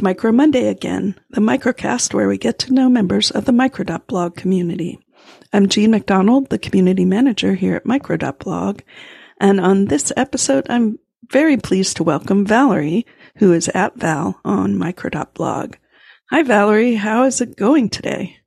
It's Micro Monday again, the microcast where we get to know members of the Micro.blog community. I'm Jean MacDonald, the community manager here at Micro.blog, and on this episode, I'm very pleased to welcome Valerie, who is at Val on Micro.blog. Hi, Valerie. How is it going today?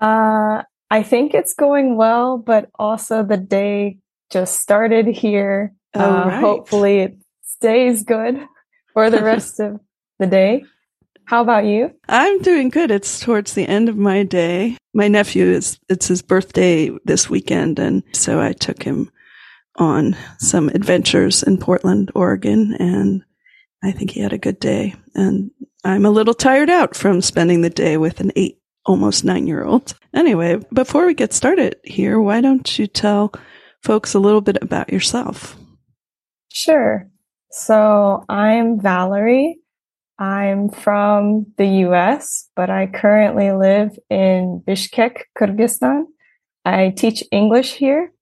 Uh, I think it's going well, but also the day just started here. Oh, uh, right. Hopefully it stays good for the rest of the day. How about you? I'm doing good. It's towards the end of my day. My nephew is, it's his birthday this weekend. And so I took him on some adventures in Portland, Oregon. And I think he had a good day. And I'm a little tired out from spending the day with an eight, almost nine year old. Anyway, before we get started here, why don't you tell folks a little bit about yourself? Sure. So I'm Valerie. I'm from the US, but I currently live in Bishkek, Kyrgyzstan. I teach English here,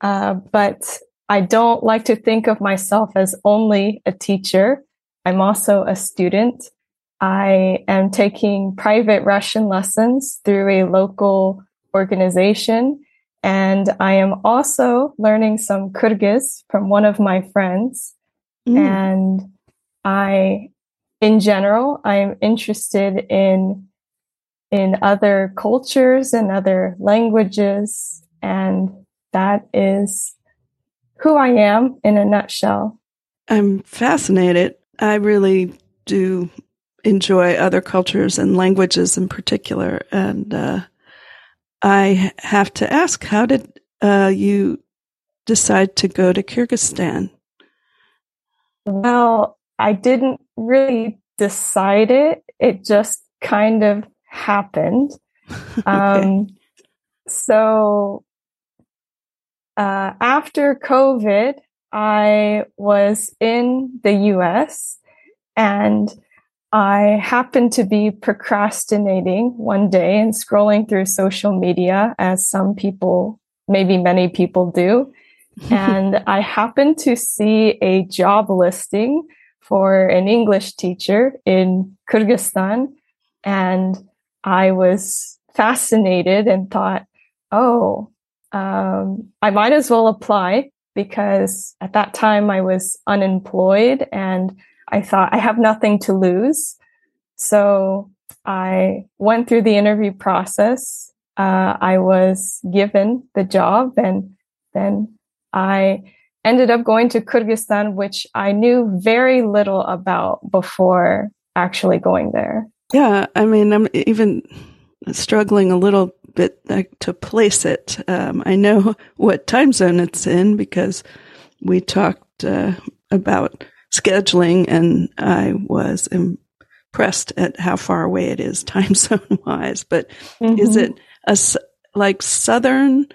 uh, but I don't like to think of myself as only a teacher. I'm also a student. I am taking private Russian lessons through a local organization. And I am also learning some Kyrgyz from one of my friends. Mm. And I, in general, I am interested in, in other cultures and other languages. And that is who I am in a nutshell. I'm fascinated. I really do enjoy other cultures and languages in particular. And uh, I have to ask, how did uh, you decide to go to Kyrgyzstan? Well, I didn't really decide it. It just kind of happened. Okay. Um, so uh, after COVID, I was in the US and I happened to be procrastinating one day and scrolling through social media as some people, maybe many people do. and I happened to see a job listing for an English teacher in Kyrgyzstan. And I was fascinated and thought, oh, um, I might as well apply because at that time I was unemployed and I thought I have nothing to lose. So I went through the interview process. Uh, I was given the job and then I ended up going to Kyrgyzstan, which I knew very little about before actually going there. yeah, I mean, I'm even struggling a little bit to place it. Um, I know what time zone it's in because we talked uh, about scheduling, and I was impressed at how far away it is time zone wise. But is Mhm. it a like southern?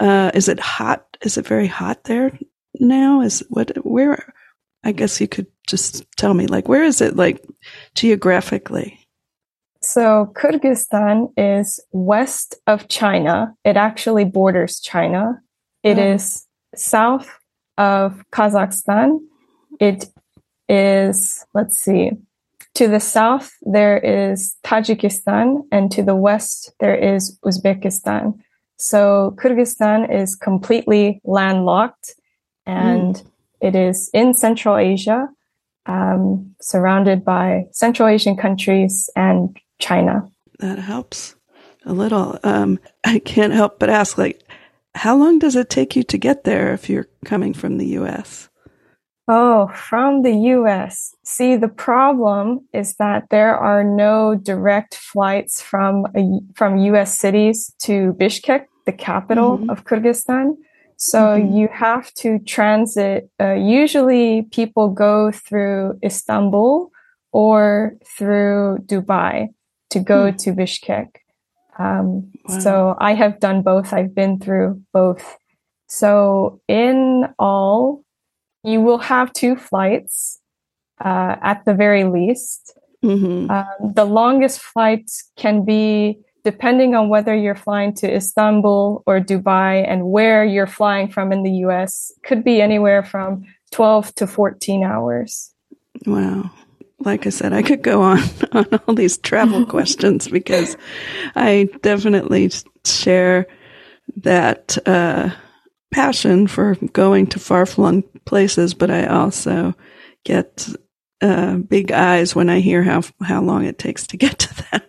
Uh, is it hot? Is it very hot there now? Is what where? I guess you could just tell me like where is it like geographically? So Kyrgyzstan is west of China. It actually borders China. It Oh. is south of Kazakhstan. It is, let's see, to the south, there is Tajikistan, and to the west, there is Uzbekistan. So Kyrgyzstan is completely landlocked and it is in Central Asia, um, surrounded by Central Asian countries and China. That helps a little. Um, I can't help but ask, like, how long does it take you to get there if you're coming from the U.S.? Oh, from the US. See, the problem is that there are no direct flights from a, from US cities to Bishkek, the capital Mhm. of Kyrgyzstan. So Mhm. you have to transit. Uh, usually people go through Istanbul or through Dubai to go Hmm. to Bishkek. Um, Wow. So I have done both. I've been through both. So in all, you will have two flights uh, at the very least. hmm Um, the longest flight can be depending on whether you're flying to Istanbul or Dubai and where you're flying from in the US, could be anywhere from 12 to 14 hours. Wow. like I said, I could go on on all these travel questions because I definitely share that uh, passion for going to far flung places, but I also get uh, big eyes when I hear how how long it takes to get to them.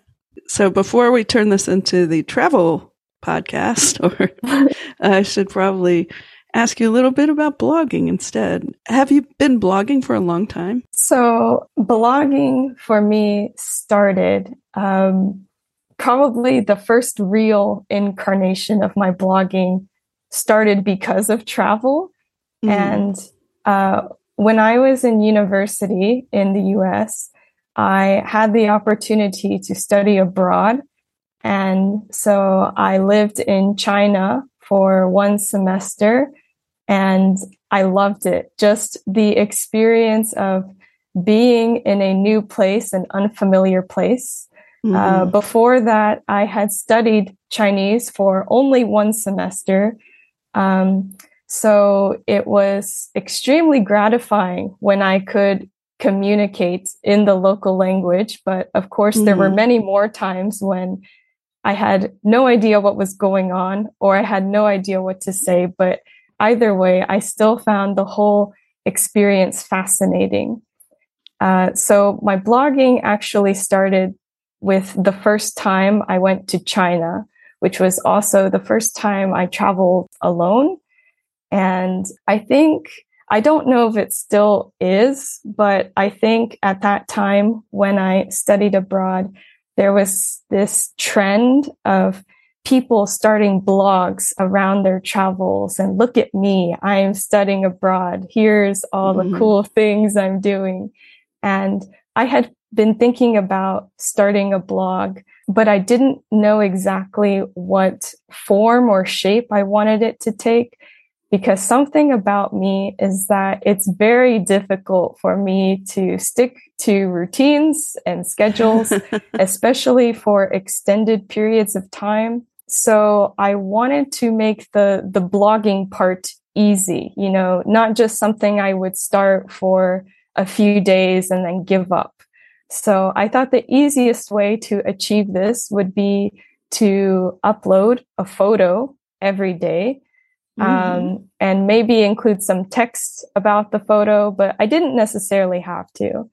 So before we turn this into the travel podcast, or I should probably ask you a little bit about blogging instead. Have you been blogging for a long time? So, blogging for me started um, probably the first real incarnation of my blogging started because of travel. Mm. And uh, when I was in university in the US, I had the opportunity to study abroad. And so I lived in China for one semester and I loved it. Just the experience of being in a new place, an unfamiliar place. Mm-hmm. Uh, before that, I had studied Chinese for only one semester. Um, so it was extremely gratifying when I could communicate in the local language. But of course, mm-hmm. there were mm-hmm. many more times when I had no idea what was going on or I had no idea what to say. But either way, I still found the whole experience fascinating. Uh, so my blogging actually started with the first time I went to China, which was also the first time I traveled alone. And I think, I don't know if it still is, but I think at that time when I studied abroad, there was this trend of people starting blogs around their travels and look at me, I'm studying abroad. Here's all mm-hmm. the cool things I'm doing. And I had been thinking about starting a blog, but I didn't know exactly what form or shape I wanted it to take because something about me is that it's very difficult for me to stick to routines and schedules, especially for extended periods of time. So I wanted to make the, the blogging part easy, you know, not just something I would start for a few days and then give up. So I thought the easiest way to achieve this would be to upload a photo every day Mm-hmm. Um, and maybe include some text about the photo, but I didn't necessarily have to.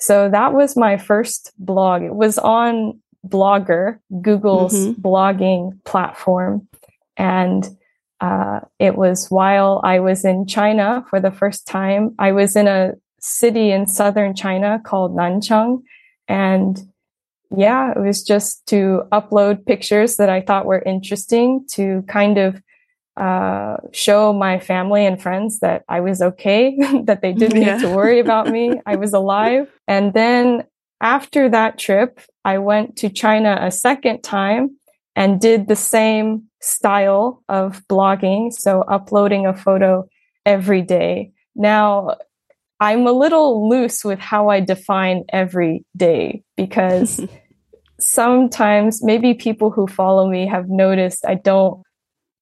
So that was my first blog. It was on Blogger, Google's mm-hmm. blogging platform. And uh, it was while I was in China for the first time. I was in a city in southern China called Nanchang. And yeah, it was just to upload pictures that I thought were interesting to kind of uh, show my family and friends that I was okay, that they didn't yeah. need to worry about me. I was alive. And then after that trip, I went to China a second time and did the same style of blogging. So uploading a photo every day. Now I'm a little loose with how I define every day because sometimes maybe people who follow me have noticed I don't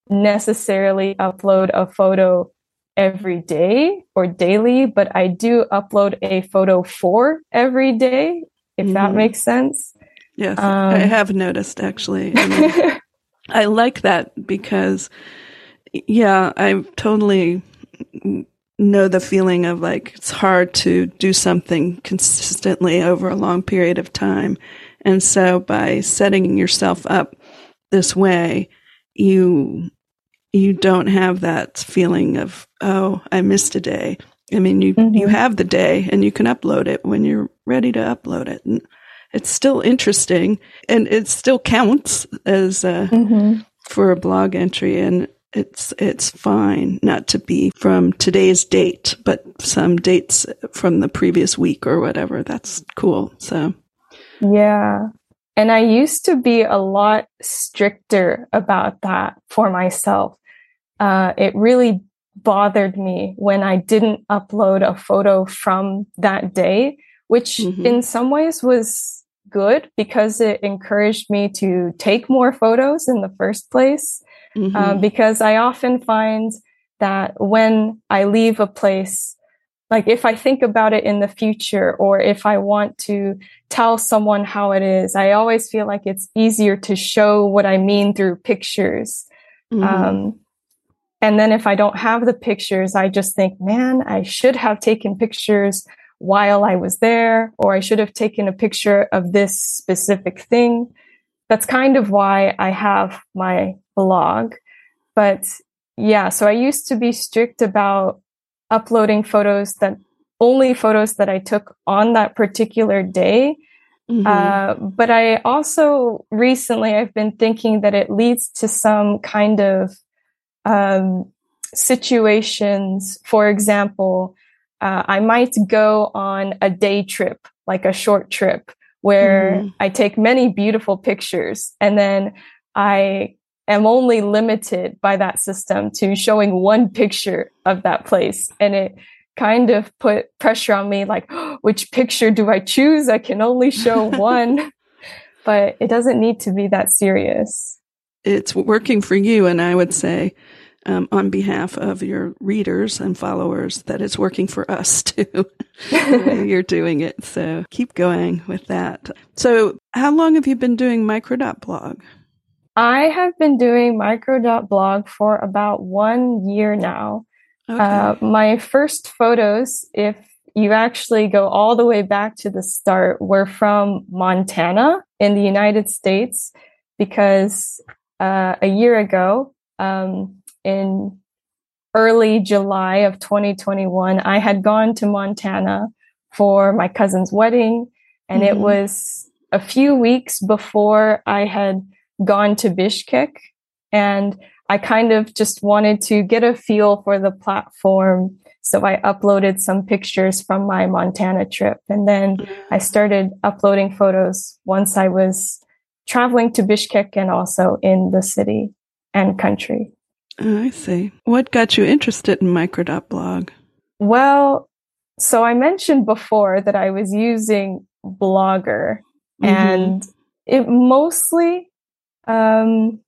necessarily upload a photo every day or daily, but I do upload a photo for every day, if mm-hmm. that makes sense. Yes, um, I have noticed actually. I, mean, I like that because, yeah, I totally know the feeling of like it's hard to do something consistently over a long period of time. And so by setting yourself up this way, you you don't have that feeling of, oh, I missed a day. I mean, you, mm-hmm. you have the day and you can upload it when you're ready to upload it. And it's still interesting and it still counts as, uh, mm-hmm. for a blog entry. And it's, it's fine not to be from today's date, but some dates from the previous week or whatever. That's cool. So. Yeah. And I used to be a lot stricter about that for myself. Uh, it really bothered me when I didn't upload a photo from that day, which mm-hmm. in some ways was good because it encouraged me to take more photos in the first place. Mm-hmm. Um, because I often find that when I leave a place like if I think about it in the future or if I want to tell someone how it is, I always feel like it's easier to show what I mean through pictures. Mm-hmm. Um, and then if I don't have the pictures, I just think, man, I should have taken pictures while I was there, or I should have taken a picture of this specific thing. That's kind of why I have my blog. But yeah, so I used to be strict about uploading photos that only photos that I took on that particular day. Mm-hmm. Uh, but I also recently I've been thinking that it leads to some kind of um, situations. For example, uh, I might go on a day trip, like a short trip, where mm-hmm. I take many beautiful pictures, and then I am only limited by that system to showing one picture of that place. And it kind of put pressure on me like, oh, which picture do I choose? I can only show one. but it doesn't need to be that serious. It's working for you. And I would say, um, on behalf of your readers and followers, that it's working for us too. You're doing it. So keep going with that. So, how long have you been doing micro.blog? I have been doing micro.blog for about one year now. Okay. Uh, my first photos, if you actually go all the way back to the start, were from Montana in the United States because uh, a year ago, um, in early July of 2021, I had gone to Montana for my cousin's wedding, and mm-hmm. it was a few weeks before I had gone to Bishkek and I kind of just wanted to get a feel for the platform. So I uploaded some pictures from my Montana trip and then I started uploading photos once I was traveling to Bishkek and also in the city and country. Oh, I see. What got you interested in micro.blog? Well, so I mentioned before that I was using Blogger mm-hmm. and it mostly um,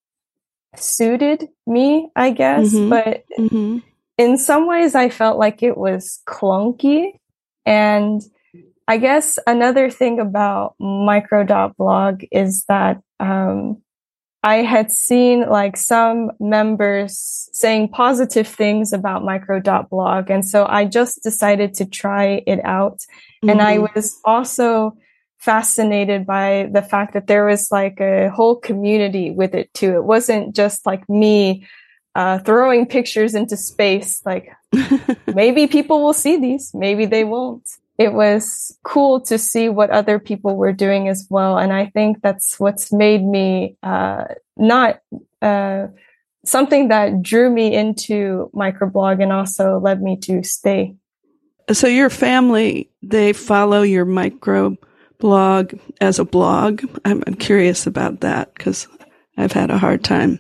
suited me, I guess. Mm-hmm. But mm-hmm. in some ways, I felt like it was clunky. And I guess another thing about micro.blog is that um, I had seen like some members saying positive things about micro.blog. And so I just decided to try it out. Mm-hmm. And I mm-hmm. was also fascinated by the fact that there was like a whole community with it too. It wasn't just like me uh, throwing pictures into space. Like maybe people will see these, maybe they won't. It was cool to see what other people were doing as well. And I think that's what's made me uh, not uh, something that drew me into microblog and also led me to stay. So your family, they follow your microblog as a blog. I'm, I'm curious about that because I've had a hard time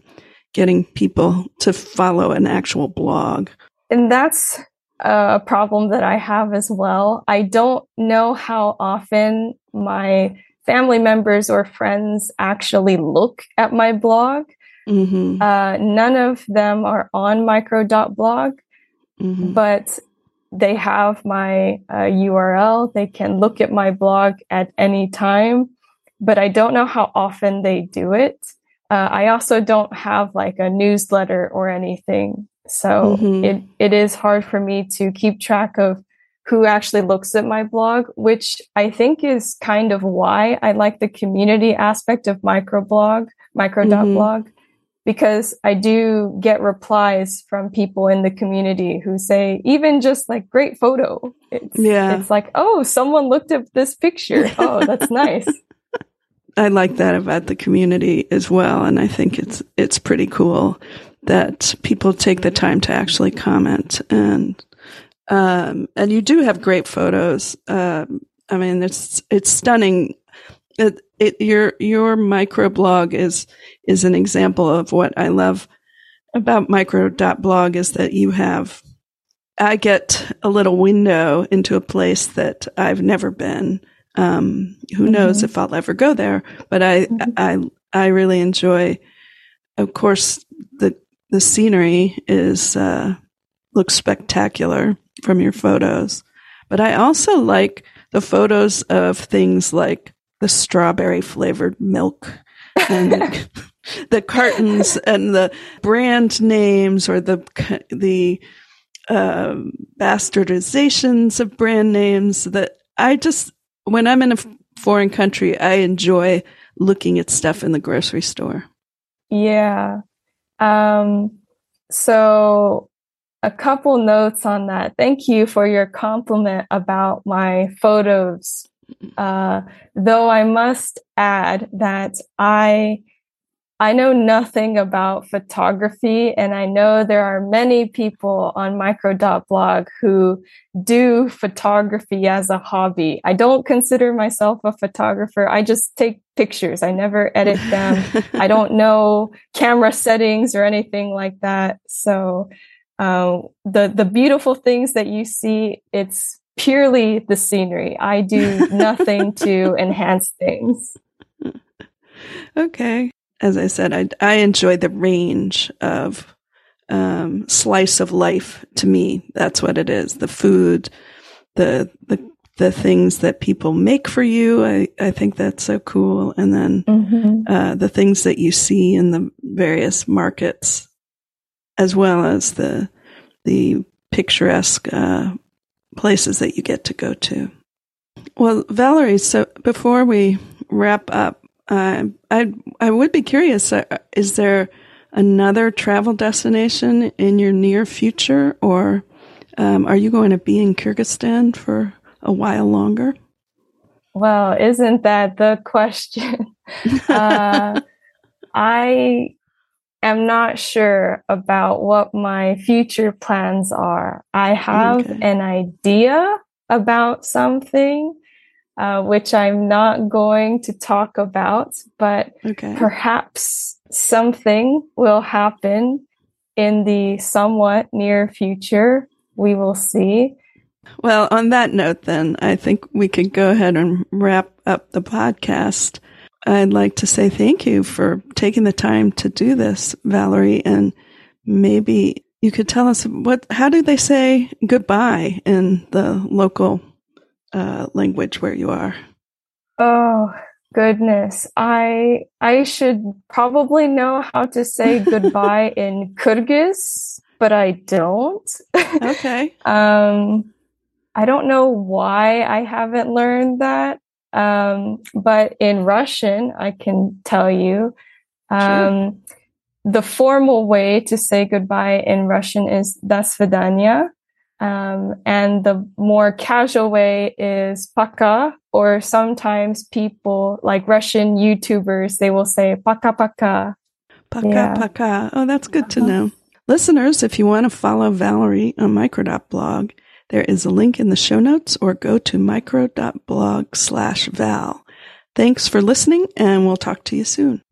getting people to follow an actual blog. And that's a problem that I have as well. I don't know how often my family members or friends actually look at my blog. Mm-hmm. Uh, none of them are on micro.blog, mm-hmm. but they have my uh, URL. They can look at my blog at any time, but I don't know how often they do it. Uh, I also don't have like a newsletter or anything. So mm-hmm. it, it is hard for me to keep track of who actually looks at my blog, which I think is kind of why I like the community aspect of microblog, micro.blog. Mm-hmm because I do get replies from people in the community who say, even just like great photo. It's, yeah. it's like, oh, someone looked at this picture. Oh, that's nice. I like that about the community as well. And I think it's, it's pretty cool that people take the time to actually comment and, um, and you do have great photos. Um, I mean, it's, it's stunning it, it, your your microblog is is an example of what I love about micro.blog is that you have I get a little window into a place that I've never been. Um, who mm-hmm. knows if I'll ever go there? But I, mm-hmm. I, I really enjoy. Of course, the scenery is uh, looks spectacular from your photos. But I also like the photos of things like the strawberry flavored milk and the, the cartons and the brand names or the the uh, bastardizations of brand names that I just when I'm in a foreign country I enjoy looking at stuff in the grocery store. Yeah. Um so a couple notes on that. Thank you for your compliment about my photos. Uh, though I must add that I I know nothing about photography, and I know there are many people on micro.blog who do photography as a hobby. I don't consider myself a photographer. I just take pictures. I never edit them. I don't know camera settings or anything like that. So uh, the the beautiful things that you see, it's purely the scenery. I do nothing to enhance things. Okay. As I said, I I enjoy the range of um, slice of life. To me, that's what it is. The food, the the the things that people make for you. I, I think that's so cool. And then mm-hmm. uh, the things that you see in the various markets as well as the the picturesque uh, places that you get to go to. Well, Valerie, so before we wrap up, uh, I I would be curious: uh, is there another travel destination in your near future, or um, are you going to be in Kyrgyzstan for a while longer? Well, isn't that the question? uh, I am not sure about what my future plans are. I have okay. an idea about something, uh, which I'm not going to talk about, but okay. perhaps something will happen in the somewhat near future. We will see. Well, on that note, then, I think we could go ahead and wrap up the podcast. I'd like to say thank you for taking the time to do this, Valerie. And maybe you could tell us what, how do they say goodbye in the local uh, language where you are? Oh, goodness. I, I should probably know how to say goodbye in Kyrgyz, but I don't. Okay. um, I don't know why I haven't learned that. Um, but in Russian, I can tell you, um, sure. the formal way to say goodbye in Russian is "до свидания," Um, and the more casual way is paka, or sometimes people like Russian YouTubers, they will say paka paka. Paka yeah. paka. Oh, that's good to uh-huh. know. Listeners, if you want to follow Valerie on Micro.blog, there is a link in the show notes or go to micro.blog slash val. Thanks for listening and we'll talk to you soon.